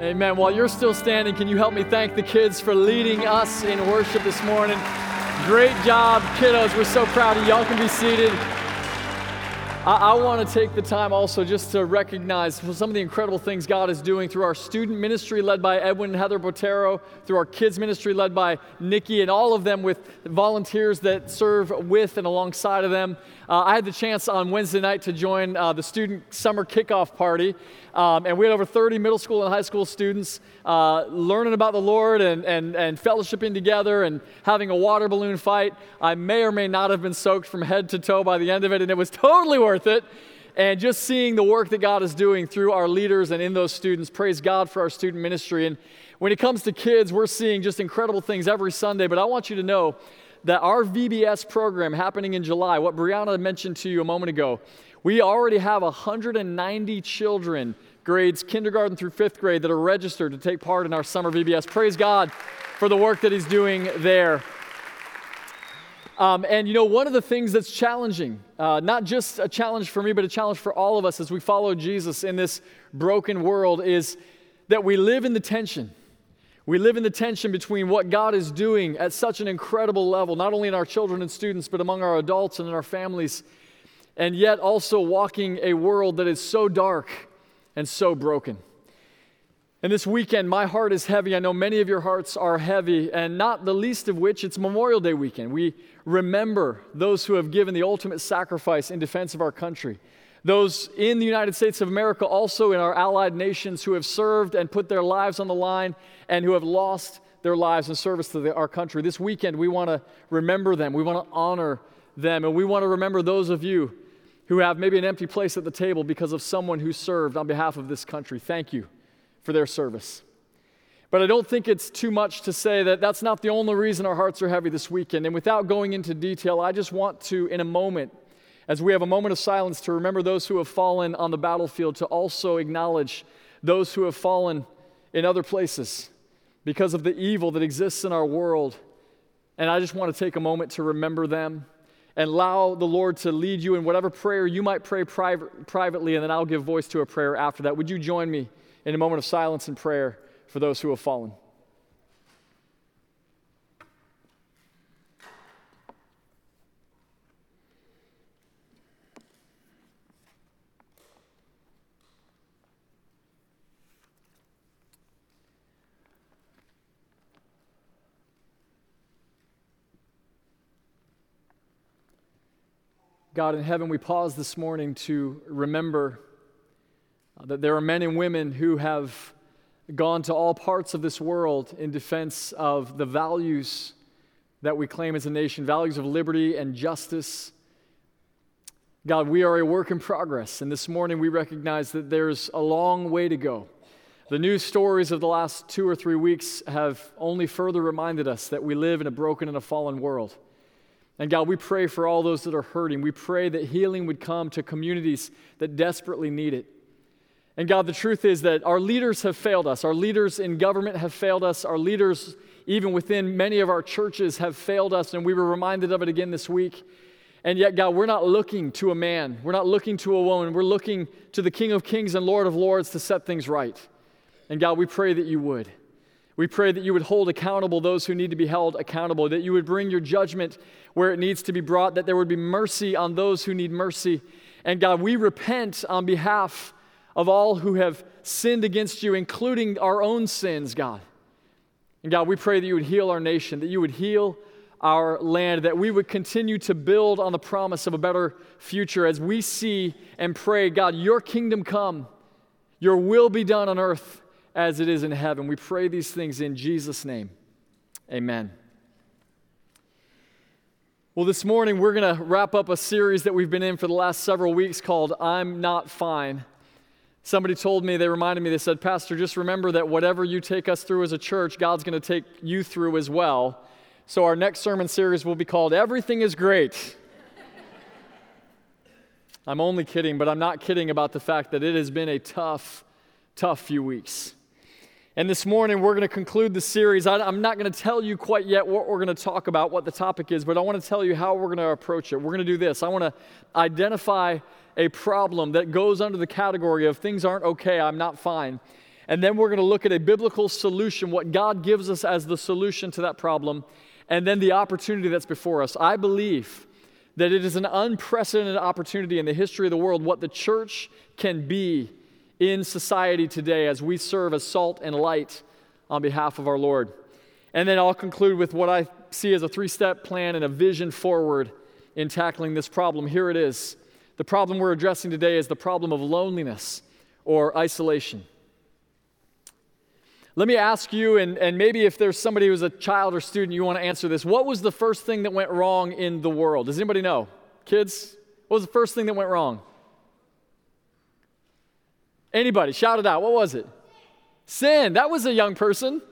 Amen. While you're still standing, can you help me thank the kids for leading us in worship this morning? Great job, kiddos. We're so proud of you. Y'all can be seated. I, I want to take the time also just to recognize some of the incredible things God is doing through our student ministry led by Edwin and Heather Botero, through our kids ministry led by Nikki, and all of them with volunteers that serve with and alongside of them. Uh, I had the chance on Wednesday night to join uh, the student summer kickoff party. Um, and we had over 30 middle school and high school students uh, learning about the Lord and, and, and fellowshipping together and having a water balloon fight. I may or may not have been soaked from head to toe by the end of it, and it was totally worth it. And just seeing the work that God is doing through our leaders and in those students, praise God for our student ministry. And when it comes to kids, we're seeing just incredible things every Sunday. But I want you to know that our VBS program happening in July, what Brianna mentioned to you a moment ago, we already have 190 children, grades kindergarten through fifth grade, that are registered to take part in our summer VBS. Praise God for the work that He's doing there. Um, and you know, one of the things that's challenging, uh, not just a challenge for me, but a challenge for all of us as we follow Jesus in this broken world, is that we live in the tension. We live in the tension between what God is doing at such an incredible level, not only in our children and students, but among our adults and in our families, and yet also walking a world that is so dark and so broken. And this weekend, my heart is heavy. I know many of your hearts are heavy, and not the least of which, it's Memorial Day weekend. We remember those who have given the ultimate sacrifice in defense of our country. Those in the United States of America, also in our allied nations, who have served and put their lives on the line and who have lost their lives in service to the, our country. This weekend, we want to remember them. We want to honor them. And we want to remember those of you who have maybe an empty place at the table because of someone who served on behalf of this country. Thank you for their service. But I don't think it's too much to say that that's not the only reason our hearts are heavy this weekend. And without going into detail, I just want to, in a moment, as we have a moment of silence to remember those who have fallen on the battlefield, to also acknowledge those who have fallen in other places because of the evil that exists in our world. And I just want to take a moment to remember them and allow the Lord to lead you in whatever prayer you might pray private, privately, and then I'll give voice to a prayer after that. Would you join me in a moment of silence and prayer for those who have fallen? God in heaven, we pause this morning to remember uh, that there are men and women who have gone to all parts of this world in defense of the values that we claim as a nation values of liberty and justice. God, we are a work in progress, and this morning we recognize that there's a long way to go. The news stories of the last two or three weeks have only further reminded us that we live in a broken and a fallen world. And God, we pray for all those that are hurting. We pray that healing would come to communities that desperately need it. And God, the truth is that our leaders have failed us. Our leaders in government have failed us. Our leaders, even within many of our churches, have failed us. And we were reminded of it again this week. And yet, God, we're not looking to a man. We're not looking to a woman. We're looking to the King of Kings and Lord of Lords to set things right. And God, we pray that you would. We pray that you would hold accountable those who need to be held accountable, that you would bring your judgment where it needs to be brought, that there would be mercy on those who need mercy. And God, we repent on behalf of all who have sinned against you, including our own sins, God. And God, we pray that you would heal our nation, that you would heal our land, that we would continue to build on the promise of a better future as we see and pray, God, your kingdom come, your will be done on earth as it is in heaven. We pray these things in Jesus' name. Amen. Well, this morning we're going to wrap up a series that we've been in for the last several weeks called I'm Not Fine. Somebody told me, they reminded me, they said, Pastor, just remember that whatever you take us through as a church, God's going to take you through as well. So our next sermon series will be called Everything is Great. I'm only kidding, but I'm not kidding about the fact that it has been a tough, tough few weeks. And this morning, we're going to conclude the series. I'm not going to tell you quite yet what we're going to talk about, what the topic is, but I want to tell you how we're going to approach it. We're going to do this. I want to identify a problem that goes under the category of things aren't okay, I'm not fine. And then we're going to look at a biblical solution, what God gives us as the solution to that problem, and then the opportunity that's before us. I believe that it is an unprecedented opportunity in the history of the world what the church can be in society today as we serve as salt and light on behalf of our Lord. And then I'll conclude with what I see as a three step plan and a vision forward in tackling this problem. Here it is. The problem we're addressing today is the problem of loneliness or isolation. Let me ask you, and, and maybe if there's somebody who's a child or student, you want to answer this. What was the first thing that went wrong in the world? Does anybody know? Kids, what was the first thing that went wrong? Anybody, shout it out. What was it? Sin. That was a young person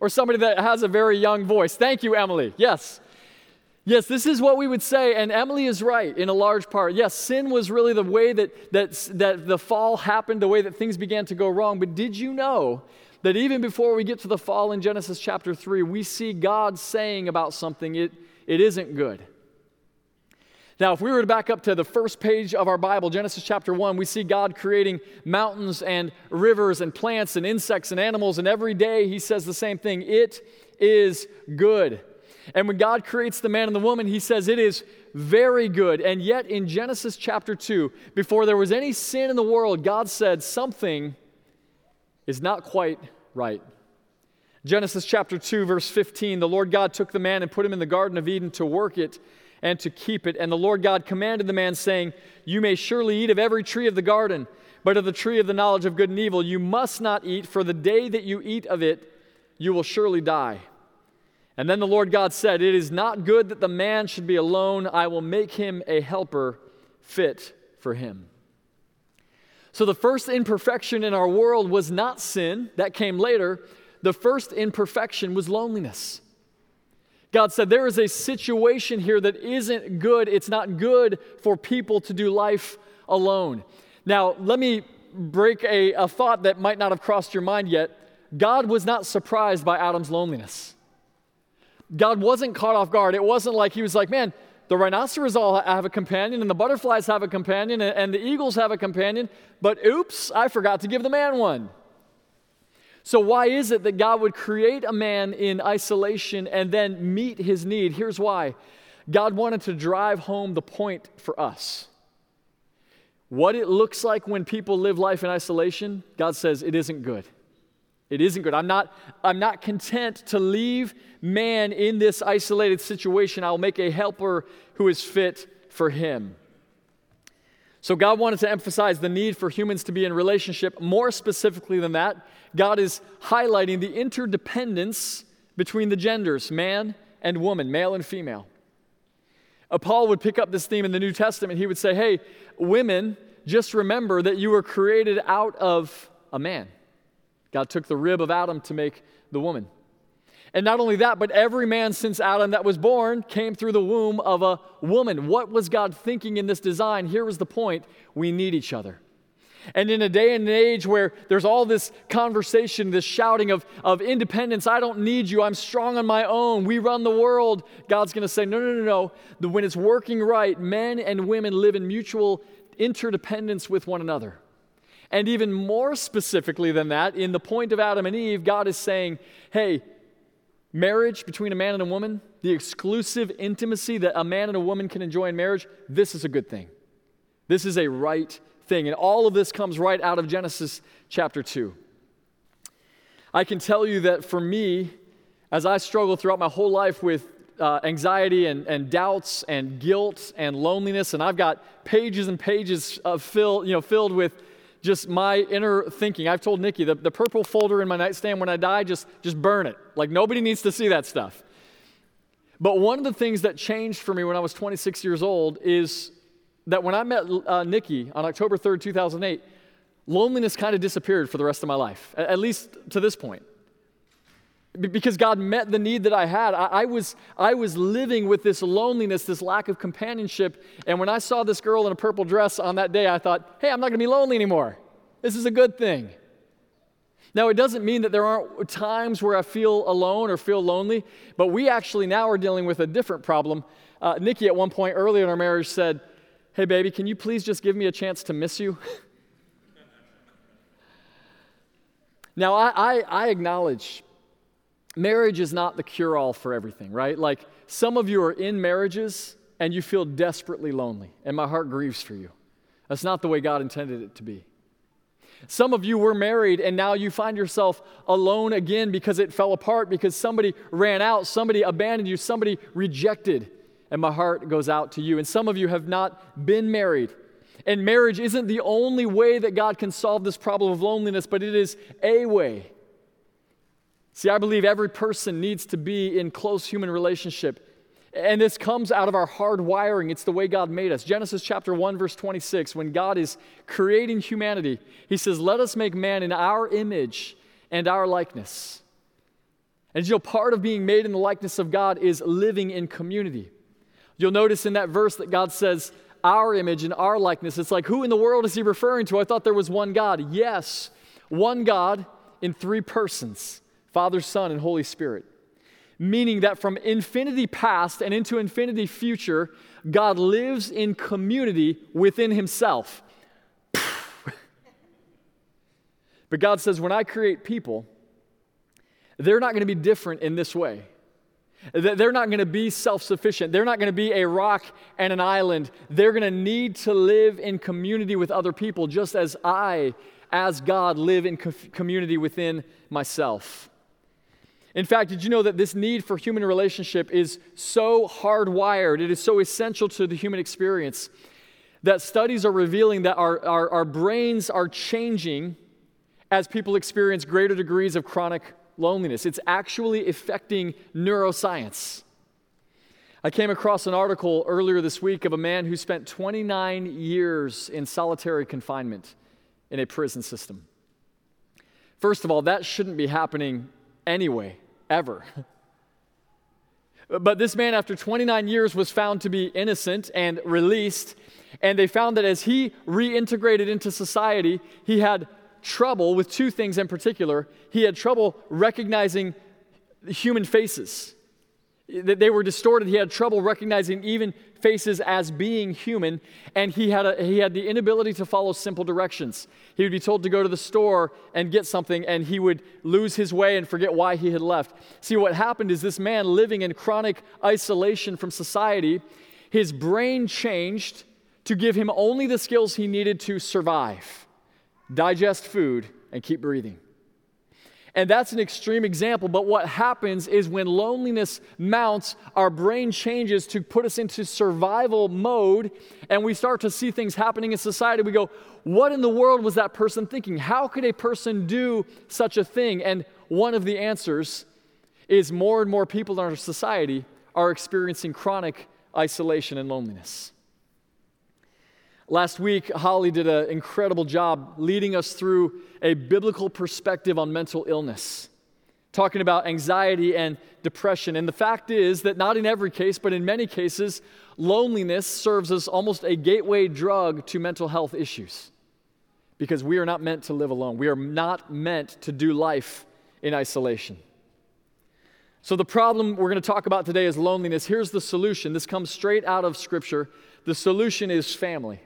or somebody that has a very young voice. Thank you, Emily. Yes. Yes, this is what we would say, and Emily is right in a large part. Yes, sin was really the way that, that, that the fall happened, the way that things began to go wrong. But did you know that even before we get to the fall in Genesis chapter 3, we see God saying about something, it, it isn't good? Now, if we were to back up to the first page of our Bible, Genesis chapter 1, we see God creating mountains and rivers and plants and insects and animals, and every day he says the same thing it is good. And when God creates the man and the woman, he says it is very good. And yet, in Genesis chapter 2, before there was any sin in the world, God said something is not quite right. Genesis chapter 2, verse 15 the Lord God took the man and put him in the Garden of Eden to work it and to keep it. And the Lord God commanded the man, saying, You may surely eat of every tree of the garden, but of the tree of the knowledge of good and evil you must not eat, for the day that you eat of it, you will surely die. And then the Lord God said, It is not good that the man should be alone. I will make him a helper fit for him. So the first imperfection in our world was not sin, that came later. The first imperfection was loneliness. God said, There is a situation here that isn't good. It's not good for people to do life alone. Now, let me break a, a thought that might not have crossed your mind yet. God was not surprised by Adam's loneliness. God wasn't caught off guard. It wasn't like he was like, man, the rhinoceros all have a companion, and the butterflies have a companion, and the eagles have a companion, but oops, I forgot to give the man one. So, why is it that God would create a man in isolation and then meet his need? Here's why God wanted to drive home the point for us. What it looks like when people live life in isolation, God says it isn't good. It isn't good. I'm not, I'm not content to leave man in this isolated situation. I'll make a helper who is fit for him. So, God wanted to emphasize the need for humans to be in relationship. More specifically than that, God is highlighting the interdependence between the genders, man and woman, male and female. Uh, Paul would pick up this theme in the New Testament. He would say, Hey, women, just remember that you were created out of a man. God took the rib of Adam to make the woman. And not only that, but every man since Adam that was born came through the womb of a woman. What was God thinking in this design? Here was the point we need each other. And in a day and an age where there's all this conversation, this shouting of, of independence, I don't need you, I'm strong on my own, we run the world, God's going to say, no, no, no, no. When it's working right, men and women live in mutual interdependence with one another. And even more specifically than that, in the point of Adam and Eve, God is saying, hey, marriage between a man and a woman, the exclusive intimacy that a man and a woman can enjoy in marriage, this is a good thing. This is a right thing. And all of this comes right out of Genesis chapter 2. I can tell you that for me, as I struggle throughout my whole life with uh, anxiety and, and doubts and guilt and loneliness, and I've got pages and pages of fill, you know, filled with just my inner thinking. I've told Nikki the, the purple folder in my nightstand when I die, just, just burn it. Like nobody needs to see that stuff. But one of the things that changed for me when I was 26 years old is that when I met uh, Nikki on October 3rd, 2008, loneliness kind of disappeared for the rest of my life, at least to this point. Because God met the need that I had. I, I, was, I was living with this loneliness, this lack of companionship. And when I saw this girl in a purple dress on that day, I thought, hey, I'm not going to be lonely anymore. This is a good thing. Now, it doesn't mean that there aren't times where I feel alone or feel lonely, but we actually now are dealing with a different problem. Uh, Nikki, at one point earlier in our marriage, said, Hey, baby, can you please just give me a chance to miss you? now, I, I, I acknowledge marriage is not the cure all for everything, right? Like some of you are in marriages and you feel desperately lonely, and my heart grieves for you. That's not the way God intended it to be. Some of you were married and now you find yourself alone again because it fell apart, because somebody ran out, somebody abandoned you, somebody rejected and my heart goes out to you. And some of you have not been married. And marriage isn't the only way that God can solve this problem of loneliness, but it is a way. See, I believe every person needs to be in close human relationship. And this comes out of our hard wiring. It's the way God made us. Genesis chapter 1, verse 26, when God is creating humanity, He says, Let us make man in our image and our likeness. And you know, part of being made in the likeness of God is living in community. You'll notice in that verse that God says, our image and our likeness. It's like, who in the world is he referring to? I thought there was one God. Yes, one God in three persons Father, Son, and Holy Spirit. Meaning that from infinity past and into infinity future, God lives in community within himself. but God says, when I create people, they're not going to be different in this way. They're not going to be self sufficient. They're not going to be a rock and an island. They're going to need to live in community with other people, just as I, as God, live in co- community within myself. In fact, did you know that this need for human relationship is so hardwired, it is so essential to the human experience, that studies are revealing that our, our, our brains are changing as people experience greater degrees of chronic loneliness. It's actually affecting neuroscience. I came across an article earlier this week of a man who spent 29 years in solitary confinement in a prison system. First of all, that shouldn't be happening anyway, ever. But this man, after 29 years, was found to be innocent and released. And they found that as he reintegrated into society, he had trouble with two things in particular. He had trouble recognizing human faces. They were distorted. He had trouble recognizing even faces as being human, and he had, a, he had the inability to follow simple directions. He would be told to go to the store and get something, and he would lose his way and forget why he had left. See, what happened is this man living in chronic isolation from society, his brain changed to give him only the skills he needed to survive digest food, and keep breathing. And that's an extreme example, but what happens is when loneliness mounts, our brain changes to put us into survival mode, and we start to see things happening in society. We go, What in the world was that person thinking? How could a person do such a thing? And one of the answers is more and more people in our society are experiencing chronic isolation and loneliness. Last week, Holly did an incredible job leading us through a biblical perspective on mental illness, talking about anxiety and depression. And the fact is that not in every case, but in many cases, loneliness serves as almost a gateway drug to mental health issues because we are not meant to live alone. We are not meant to do life in isolation. So, the problem we're going to talk about today is loneliness. Here's the solution. This comes straight out of Scripture. The solution is family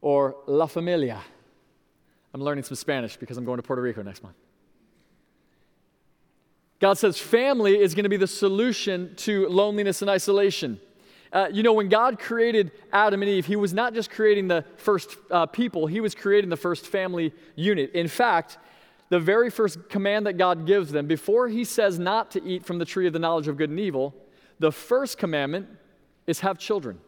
or La Familia. I'm learning some Spanish because I'm going to Puerto Rico next month. God says family is going to be the solution to loneliness and isolation. Uh, you know, when God created Adam and Eve, He was not just creating the first uh, people, He was creating the first family unit. In fact, the very first command that God gives them, before He says not to eat from the tree of the knowledge of good and evil, the first commandment is have children.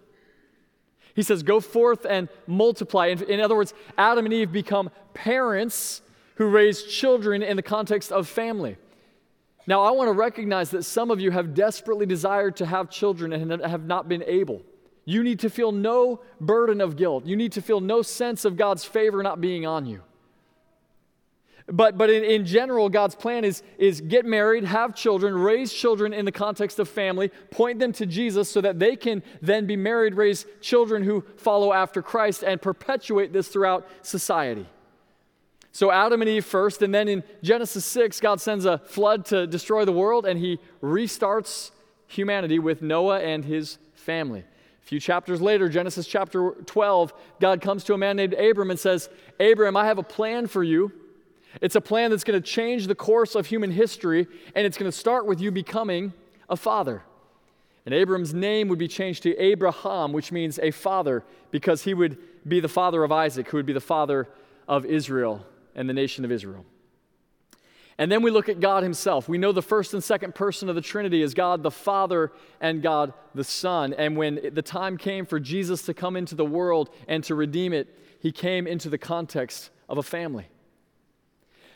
He says, Go forth and multiply. In, in, other words, Adam and Eve become parents who raise children in the context of family. Now, I want to recognize that some of you have desperately desired to have children and have not been able. You need to feel no burden of guilt. You need to feel no sense of God's favor not being on you. But, but in, in general, God's plan is, is get married, have children, raise children in the context of family, point them to Jesus so that they can then be married, raise children who follow after Christ, and perpetuate this throughout society. So, Adam and Eve first, and then in Genesis 6, God sends a flood to destroy the world, and he restarts humanity with Noah and his family. A few chapters later, Genesis chapter 12, God comes to a man named Abram and says, Abram, I have a plan for you. It's a plan that's going to change the course of human history, and it's going to start with you becoming a father. And Abram's name would be changed to Abraham, which means a father, because he would be the father of Isaac, who would be the father of Israel and the nation of Israel. And then we look at God Himself. We know the first and second person of the Trinity is God the Father and God the Son. And when the time came for Jesus to come into the world and to redeem it, He came into the context of a family.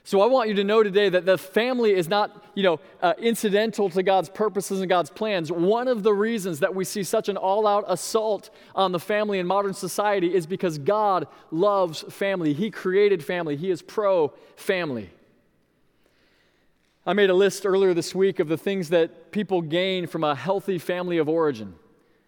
So I want you to know today that the family is not, you know, uh, incidental to God's purposes and God's plans. One of the reasons that we see such an all-out assault on the family in modern society is because God loves family. He created family. He is pro-family. I made a list earlier this week of the things that people gain from a healthy family of origin.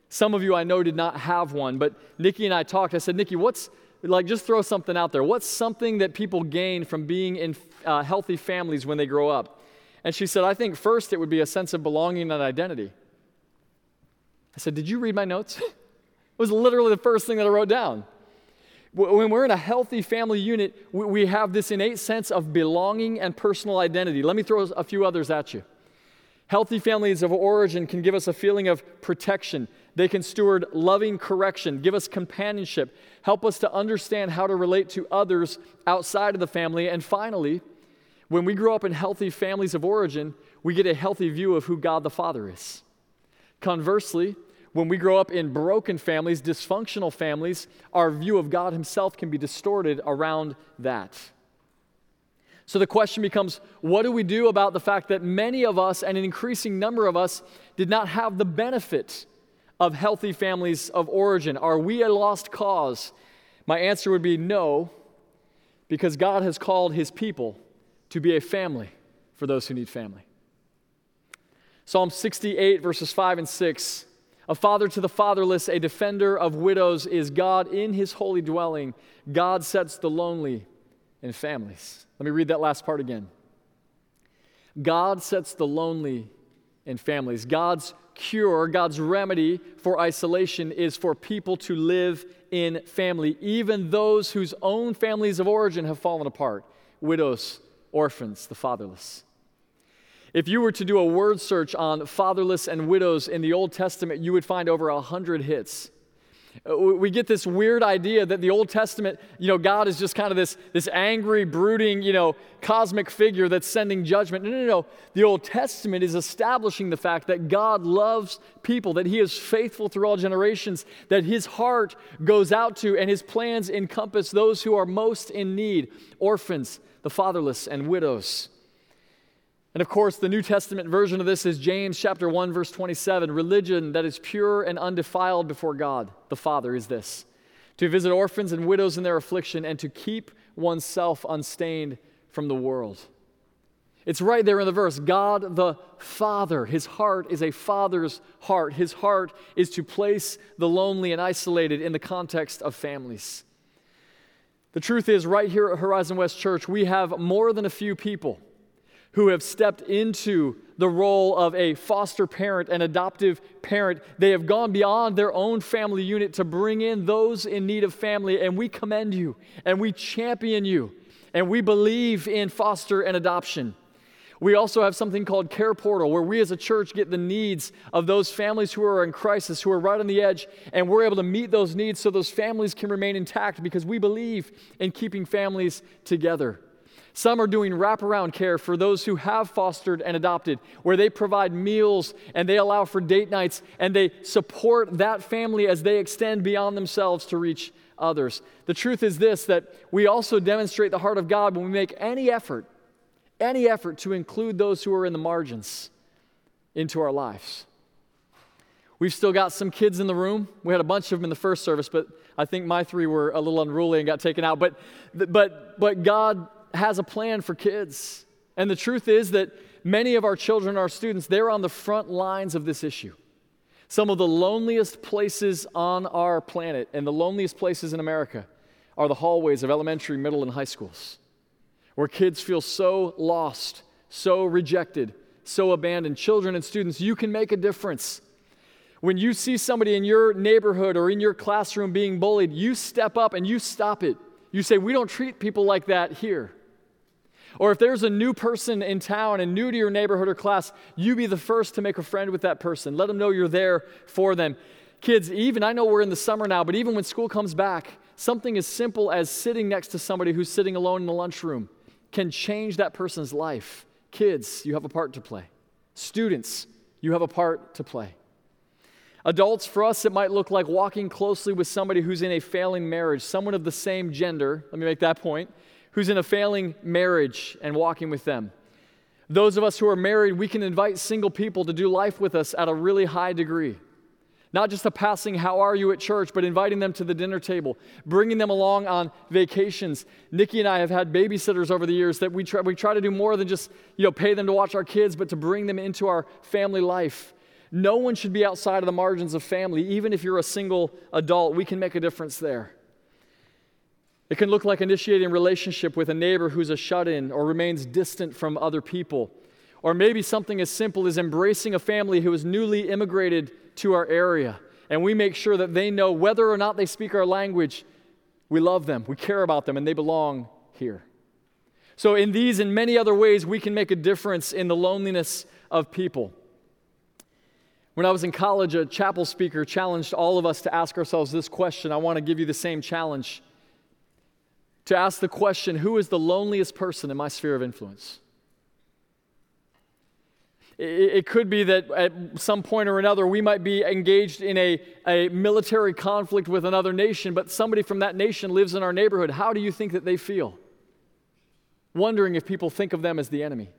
Some of you I know did not have one, but Nikki and I talked. I said, Nikki, what's like just throw something out there. What's something that people gain from being in uh, healthy families when they grow up? And she said, I think first it would be a sense of belonging and identity. I said, Did you read my notes? it was literally the first thing that I wrote down. When we're in a healthy family unit, we have this innate sense of belonging and personal identity. Let me throw a few others at you. Healthy families of origin can give us a feeling of protection. They can steward loving correction, give us companionship, help us to understand how to relate to others outside of the family. And finally, when we grow up in healthy families of origin, we get a healthy view of who God the Father is. Conversely, when we grow up in broken families, dysfunctional families, our view of God Himself can be distorted around that. So the question becomes what do we do about the fact that many of us, and an increasing number of us, did not have the benefit of healthy families of origin? Are we a lost cause? My answer would be no, because God has called His people to be a family for those who need family. Psalm 68, verses 5 and 6 a father to the fatherless, a defender of widows is God in his holy dwelling. God sets the lonely in families. Let me read that last part again. God sets the lonely in families. God's cure, God's remedy for isolation is for people to live in family, even those whose own families of origin have fallen apart widows, orphans, the fatherless. If you were to do a word search on fatherless and widows in the Old Testament, you would find over a hundred hits. Uh, we get this weird idea that the Old Testament, you know, God is just kind of this, this angry, brooding, you know, cosmic figure that's sending judgment. No, no, no. The Old Testament is establishing the fact that God loves people, that He is faithful through all generations, that His heart goes out to and His plans encompass those who are most in need orphans, the fatherless, and widows. And of course, the New Testament version of this is James chapter 1 verse 27. Religion that is pure and undefiled before God, the Father is this: to visit orphans and widows in their affliction and to keep oneself unstained from the world. It's right there in the verse. God the Father, his heart is a father's heart. His heart is to place the lonely and isolated in the context of families. The truth is, right here at Horizon West Church, we have more than a few people who have stepped into the role of a foster parent, an adoptive parent. They have gone beyond their own family unit to bring in those in need of family, and we commend you and we champion you and we believe in foster and adoption. We also have something called Care Portal, where we as a church get the needs of those families who are in crisis, who are right on the edge, and we're able to meet those needs so those families can remain intact because we believe in keeping families together. Some are doing wraparound care for those who have fostered and adopted, where they provide meals and they allow for date nights and they support that family as they extend beyond themselves to reach others. The truth is this that we also demonstrate the heart of God when we make any effort, any effort to include those who are in the margins into our lives. We've still got some kids in the room. We had a bunch of them in the first service, but I think my three were a little unruly and got taken out. But, but, but God has a plan for kids. And the truth is that many of our children, our students, they're on the front lines of this issue. Some of the loneliest places on our planet and the loneliest places in America are the hallways of elementary, middle, and high schools, where kids feel so lost, so rejected, so abandoned. Children and students, you can make a difference. When you see somebody in your neighborhood or in your classroom being bullied, you step up and you stop it. You say, We don't treat people like that here. Or if there's a new person in town and new to your neighborhood or class, you be the first to make a friend with that person. Let them know you're there for them. Kids, even, I know we're in the summer now, but even when school comes back, something as simple as sitting next to somebody who's sitting alone in the lunchroom can change that person's life. Kids, you have a part to play. Students, you have a part to play. Adults, for us, it might look like walking closely with somebody who's in a failing marriage, someone of the same gender, let me make that point, who's in a failing marriage and walking with them. Those of us who are married, we can invite single people to do life with us at a really high degree. Not just a passing, how are you at church, but inviting them to the dinner table, bringing them along on vacations. Nikki and I have had babysitters over the years that we try, we try to do more than just you know, pay them to watch our kids, but to bring them into our family life. No one should be outside of the margins of family, even if you're a single adult. We can make a difference there. It can look like initiating a relationship with a neighbor who's a shut in or remains distant from other people. Or maybe something as simple as embracing a family who is newly immigrated to our area. And we make sure that they know whether or not they speak our language, we love them, we care about them, and they belong here. So, in these and many other ways, we can make a difference in the loneliness of people. When I was in college, a chapel speaker challenged all of us to ask ourselves this question. I want to give you the same challenge to ask the question who is the loneliest person in my sphere of influence? It could be that at some point or another we might be engaged in a, a military conflict with another nation, but somebody from that nation lives in our neighborhood. How do you think that they feel? Wondering if people think of them as the enemy.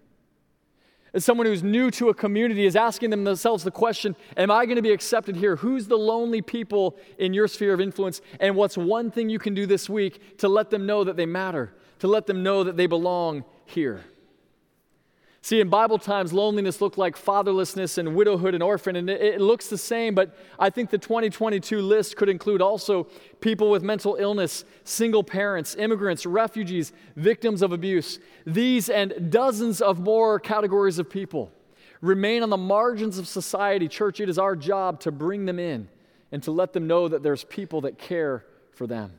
As someone who's new to a community is asking themselves the question Am I going to be accepted here? Who's the lonely people in your sphere of influence? And what's one thing you can do this week to let them know that they matter, to let them know that they belong here? See, in Bible times, loneliness looked like fatherlessness and widowhood and orphan, and it, it, looks the same, but I think the 2022 list could include also people with mental illness, single parents, immigrants, refugees, victims of abuse. These and dozens of more categories of people remain on the margins of society. Church, it is our job to bring them in and to let them know that there's people that care for them,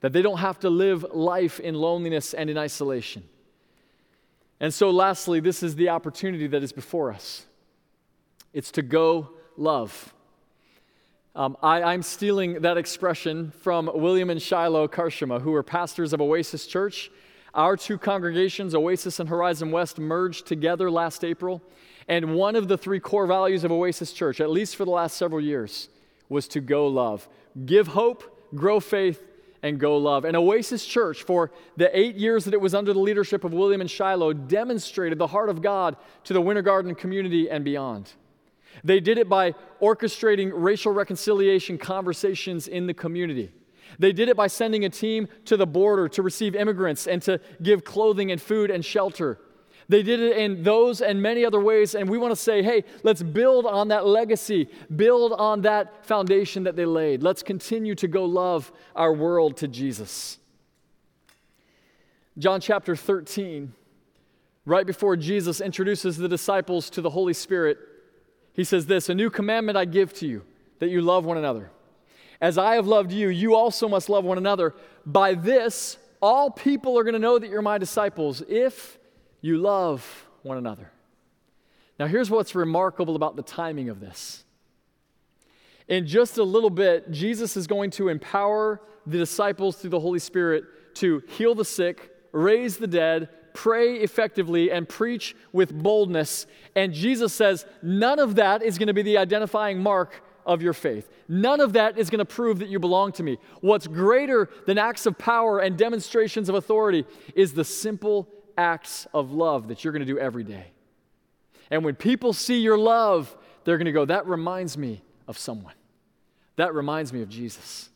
that they don't have to live life in loneliness and in isolation. And so, lastly, this is the opportunity that is before us it's to go love. Um, I, am stealing that expression from William and Shiloh Karshima, who were pastors of Oasis Church. Our two congregations, Oasis and Horizon West, merged together last April. And one of the three core values of Oasis Church, at least for the last several years, was to go love. Give hope, grow faith, and go love. And Oasis Church, for the eight years that it was under the leadership of William and Shiloh, demonstrated the heart of God to the Winter Garden community and beyond. They did it by orchestrating racial reconciliation conversations in the community. They did it by sending a team to the border to receive immigrants and to give clothing and food and shelter. They did it in those and many other ways, and we want to say, hey, let's build on that legacy, build on that foundation that they laid. Let's continue to go love our world to Jesus. John chapter 13, right before Jesus introduces the disciples to the Holy Spirit, he says this A new commandment I give to you, that you love one another. As I have loved you, you also must love one another. By this, all people are going to know that you're my disciples if you love one another. Now, here's what's remarkable about the timing of this. In just a little bit, Jesus is going to empower the disciples through the Holy Spirit to heal the sick, raise the dead, pray effectively, and preach with boldness. And Jesus says, none of that is going to be the identifying mark of your faith. None of that is going to prove that you belong to me. What's greater than acts of power and demonstrations of authority is the simple acts of love that you're going to do every day. And when people see your love, they're going to go, That reminds me of someone. That reminds me of Jesus.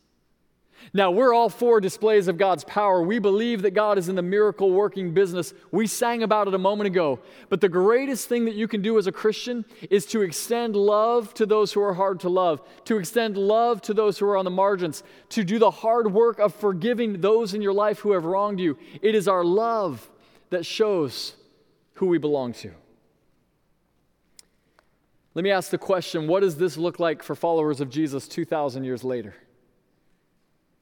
Now, we're all for displays of God's power. We believe that God is in the miracle working business. We sang about it a moment ago. But the greatest thing that you can do as a Christian is to extend love to those who are hard to love, to extend love to those who are on the margins, to do the hard work of forgiving those in your life who have wronged you. It is our love that shows who we belong to. Let me ask the question what does this look like for followers of Jesus 2,000 years later?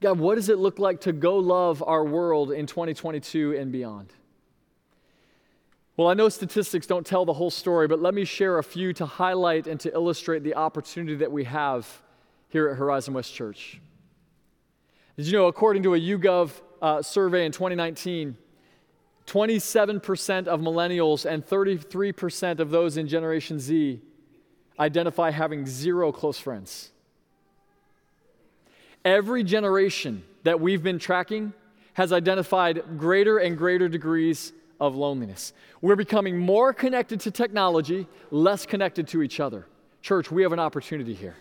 God, what does it look like to go love our world in 2022 and beyond? Well, I know statistics don't tell the whole story, but let me share a few to highlight and to illustrate the opportunity that we have here at Horizon West Church. As you know, according to a YouGov uh, survey in 2019, 27% of millennials and 33% of those in Generation Z identify having zero close friends. Every generation that we've been tracking has identified greater and greater degrees of loneliness. We're becoming more connected to technology, less connected to each other. Church, we have an opportunity here.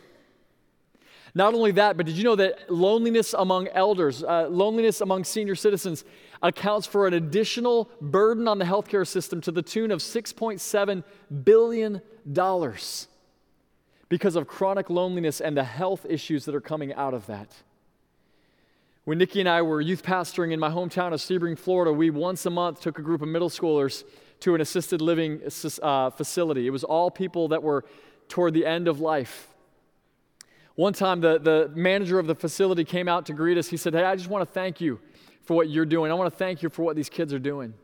Not only that, but did you know that loneliness among elders, uh, loneliness among senior citizens, accounts for an additional burden on the healthcare system to the tune of $6.7 billion because of chronic loneliness and the health issues that are coming out of that. When Nikki and I were youth pastoring in my hometown of Sebring, Florida, we once a month took a group of middle schoolers to an assisted living uh, facility. It was all people that were toward the end of life. One time, the, the manager of the facility came out to greet us. He said, Hey, I just want to thank you for what you're doing. I want to thank you for what these kids are doing.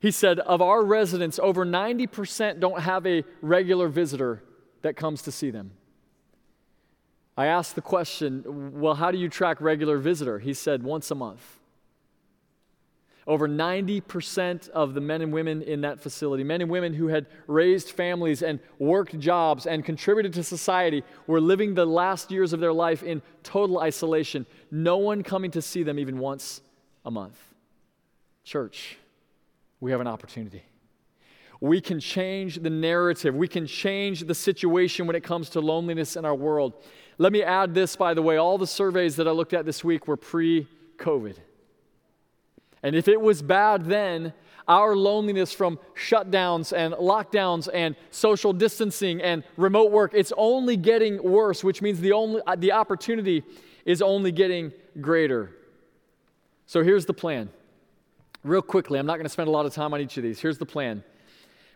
He said, Of our residents, over 90% don't have a regular visitor that comes to see them. I asked the question, well, how do you track regular visitor? He said, once a month. Over 90% of the men and women in that facility, men and women who had raised families and worked jobs and contributed to society, were living the last years of their life in total isolation. No one coming to see them even once a month. Church, we have an opportunity we can change the narrative. We can change the situation when it comes to loneliness in our world. Let me add this, by the way all the surveys that I looked at this week were pre COVID. And if it was bad then, our loneliness from shutdowns and lockdowns and social distancing and remote work, it's only getting worse, which means the, only, the opportunity is only getting greater. So here's the plan. Real quickly, I'm not going to spend a lot of time on each of these. Here's the plan.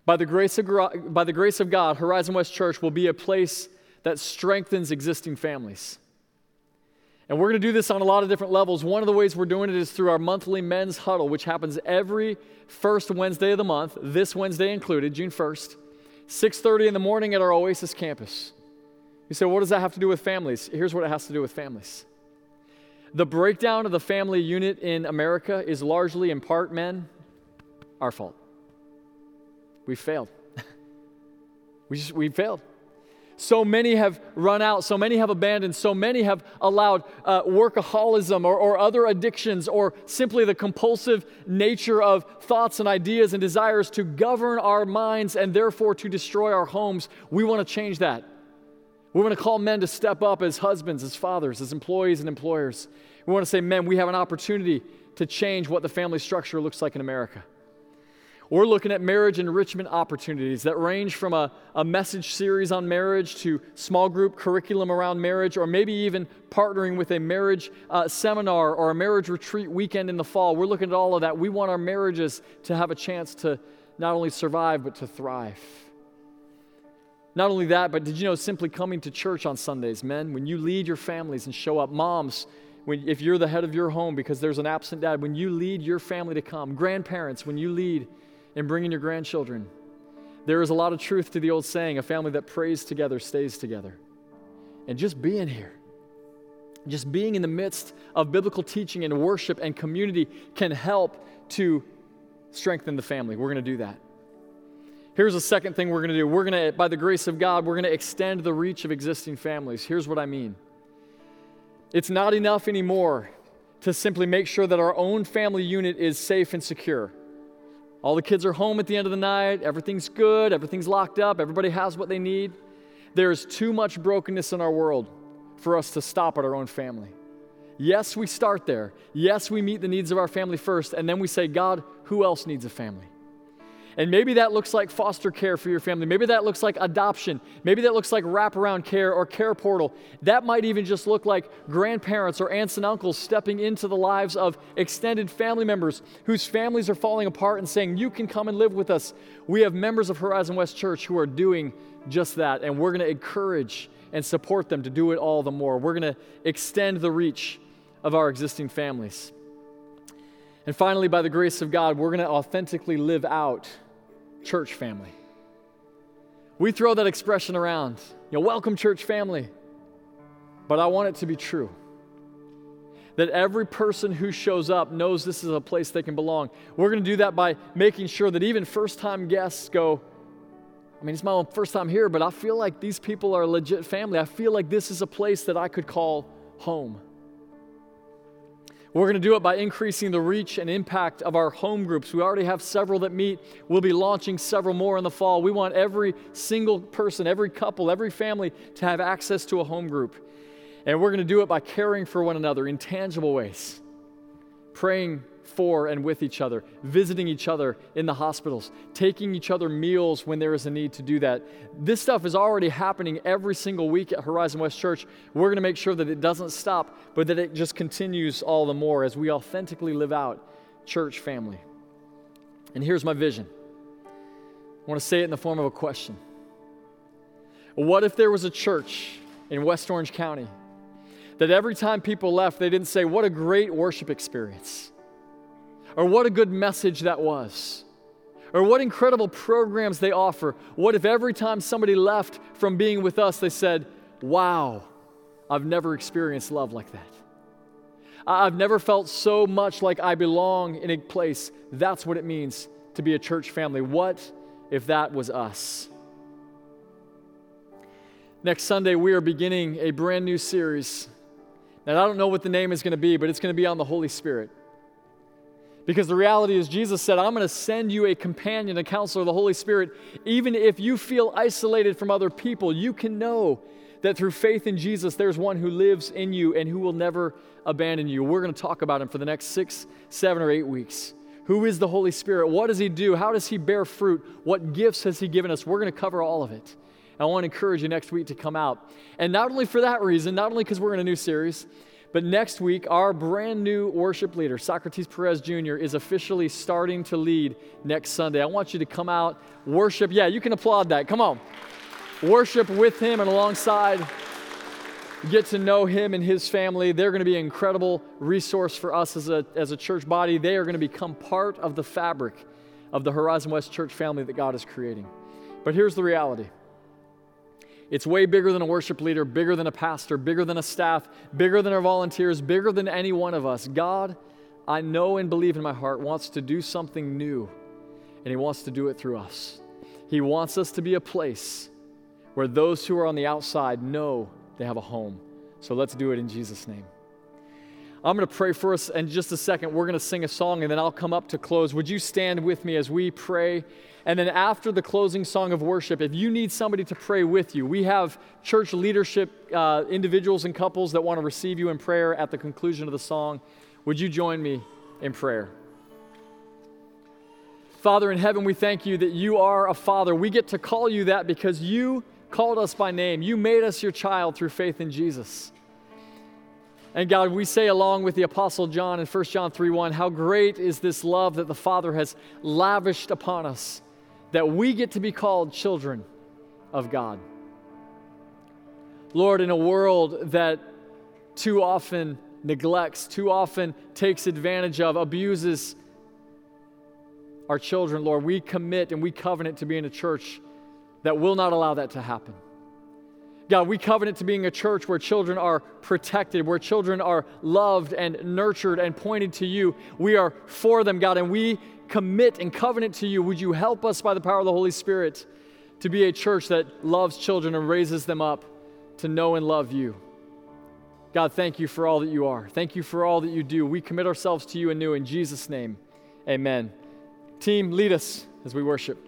By the, grace of, by the grace of God, Horizon West Church will be a place that strengthens existing families. And we're going to do this on a lot of different levels. One of the ways we're doing it is through our monthly men's huddle, which happens every first Wednesday of the month, this Wednesday included, June 1st, 6:30 in the morning at our Oasis campus. You say, what does that have to do with families? Here's what it has to do with families. The breakdown of the family unit in America is largely, in part, men, our fault. We failed. we just, we failed. So many have run out, so many have abandoned, so many have allowed uh, workaholism or, or other addictions or simply the compulsive nature of thoughts and ideas and desires to govern our minds and therefore to destroy our homes. We want to change that. We want to call men to step up as husbands, as fathers, as employees and employers. We want to say, men, we have an opportunity to change what the family structure looks like in America. We're looking at marriage enrichment opportunities that range from a, a message series on marriage to small group curriculum around marriage, or maybe even partnering with a marriage uh, seminar or a marriage retreat weekend in the fall. We're looking at all of that. We want our marriages to have a chance to not only survive, but to thrive. Not only that, but did you know simply coming to church on Sundays, men, when you lead your families and show up, moms, when, if you're the head of your home because there's an absent dad, when you lead your family to come, grandparents, when you lead and bringing your grandchildren. There is a lot of truth to the old saying a family that prays together stays together. And just being here, just being in the midst of biblical teaching and worship and community can help to strengthen the family. We're going to do that. Here's the second thing we're going to do. We're going to, by the grace of God, we're going to extend the reach of existing families. Here's what I mean it's not enough anymore to simply make sure that our own family unit is safe and secure. All the kids are home at the end of the night. Everything's good. Everything's locked up. Everybody has what they need. There is too much brokenness in our world for us to stop at our own family. Yes, we start there. Yes, we meet the needs of our family first, and then we say, God, who else needs a family? And maybe that looks like foster care for your family. Maybe that looks like adoption. Maybe that looks like wraparound care or care portal. That might even just look like grandparents or aunts and uncles stepping into the lives of extended family members whose families are falling apart and saying, You can come and live with us. We have members of Horizon West Church who are doing just that, and we're going to encourage and support them to do it all the more. We're going to extend the reach of our existing families. And finally, by the grace of God, we're going to authentically live out church family. We throw that expression around, you know, welcome church family. But I want it to be true. That every person who shows up knows this is a place they can belong. We're going to do that by making sure that even first time guests go, I mean, it's my first time here, but I feel like these people are legit family. I feel like this is a place that I could call home. We're going to do it by increasing the reach and impact of our home groups. We already have several that meet. We'll be launching several more in the fall. We want every single person, every couple, every family to have access to a home group. And we're going to do it by caring for one another in tangible ways, praying for and with each other, visiting each other in the hospitals, taking each other meals when there is a need to do that. This stuff is already happening every single week at Horizon West Church. We're going to make sure that it doesn't stop, but that it just continues all the more as we authentically live out church family. And here's my vision I want to say it in the form of a question. What if there was a church in West Orange County that every time people left, they didn't say, What a great worship experience? Or what a good message that was. Or what incredible programs they offer. What if every time somebody left from being with us, they said, Wow, I've never experienced love like that. I've never felt so much like I belong in a place. That's what it means to be a church family. What if that was us? Next Sunday, we are beginning a brand new series. And I don't know what the name is going to be, but it's going to be on the Holy Spirit. Because the reality is, Jesus said, I'm going to send you a companion, a counselor, the Holy Spirit. Even if you feel isolated from other people, you can know that through faith in Jesus, there's one who lives in you and who will never abandon you. We're going to talk about him for the next six, seven, or eight weeks. Who is the Holy Spirit? What does he do? How does he bear fruit? What gifts has he given us? We're going to cover all of it. I want to encourage you next week to come out. And not only for that reason, not only because we're in a new series, but next week, our brand new worship leader, Socrates Perez Jr., is officially starting to lead next Sunday. I want you to come out, worship. Yeah, you can applaud that. Come on. Worship with him and alongside. Get to know him and his family. They're going to be an incredible resource for us as a, as a church body. They are going to become part of the fabric of the Horizon West church family that God is creating. But here's the reality it's way bigger than a worship leader, bigger than a pastor, bigger than a staff, bigger than our volunteers, bigger than any one of us. God, I know and believe in my heart, wants to do something new, and He wants to do it through us. He wants us to be a place where those who are on the outside know they have a home. So let's do it in Jesus' name. I'm going to pray for us in just a second. We're going to sing a song and then I'll come up to close. Would you stand with me as we pray? And then after the closing song of worship, if you need somebody to pray with you, we have church leadership uh, individuals and couples that want to receive you in prayer at the conclusion of the song. Would you join me in prayer? Father in heaven, we thank you that you are a father. We get to call you that because you called us by name. You made us your child through faith in Jesus. And God, we say along with the Apostle John in 1 John 3 1, how great is this love that the Father has lavished upon us that we get to be called children of God. Lord, in a world that too often neglects, too often takes advantage of, abuses our children, Lord, we commit and we covenant to be in a church that will not allow that to happen. God, we covenant to being a church where children are protected, where children are loved and nurtured and pointed to you. We are for them, God, and we commit and covenant to you. Would you help us by the power of the Holy Spirit to be a church that loves children and raises them up to know and love you? God, thank you for all that you are. Thank you for all that you do. We commit ourselves to you anew in Jesus' name. Amen. Team, lead us as we worship.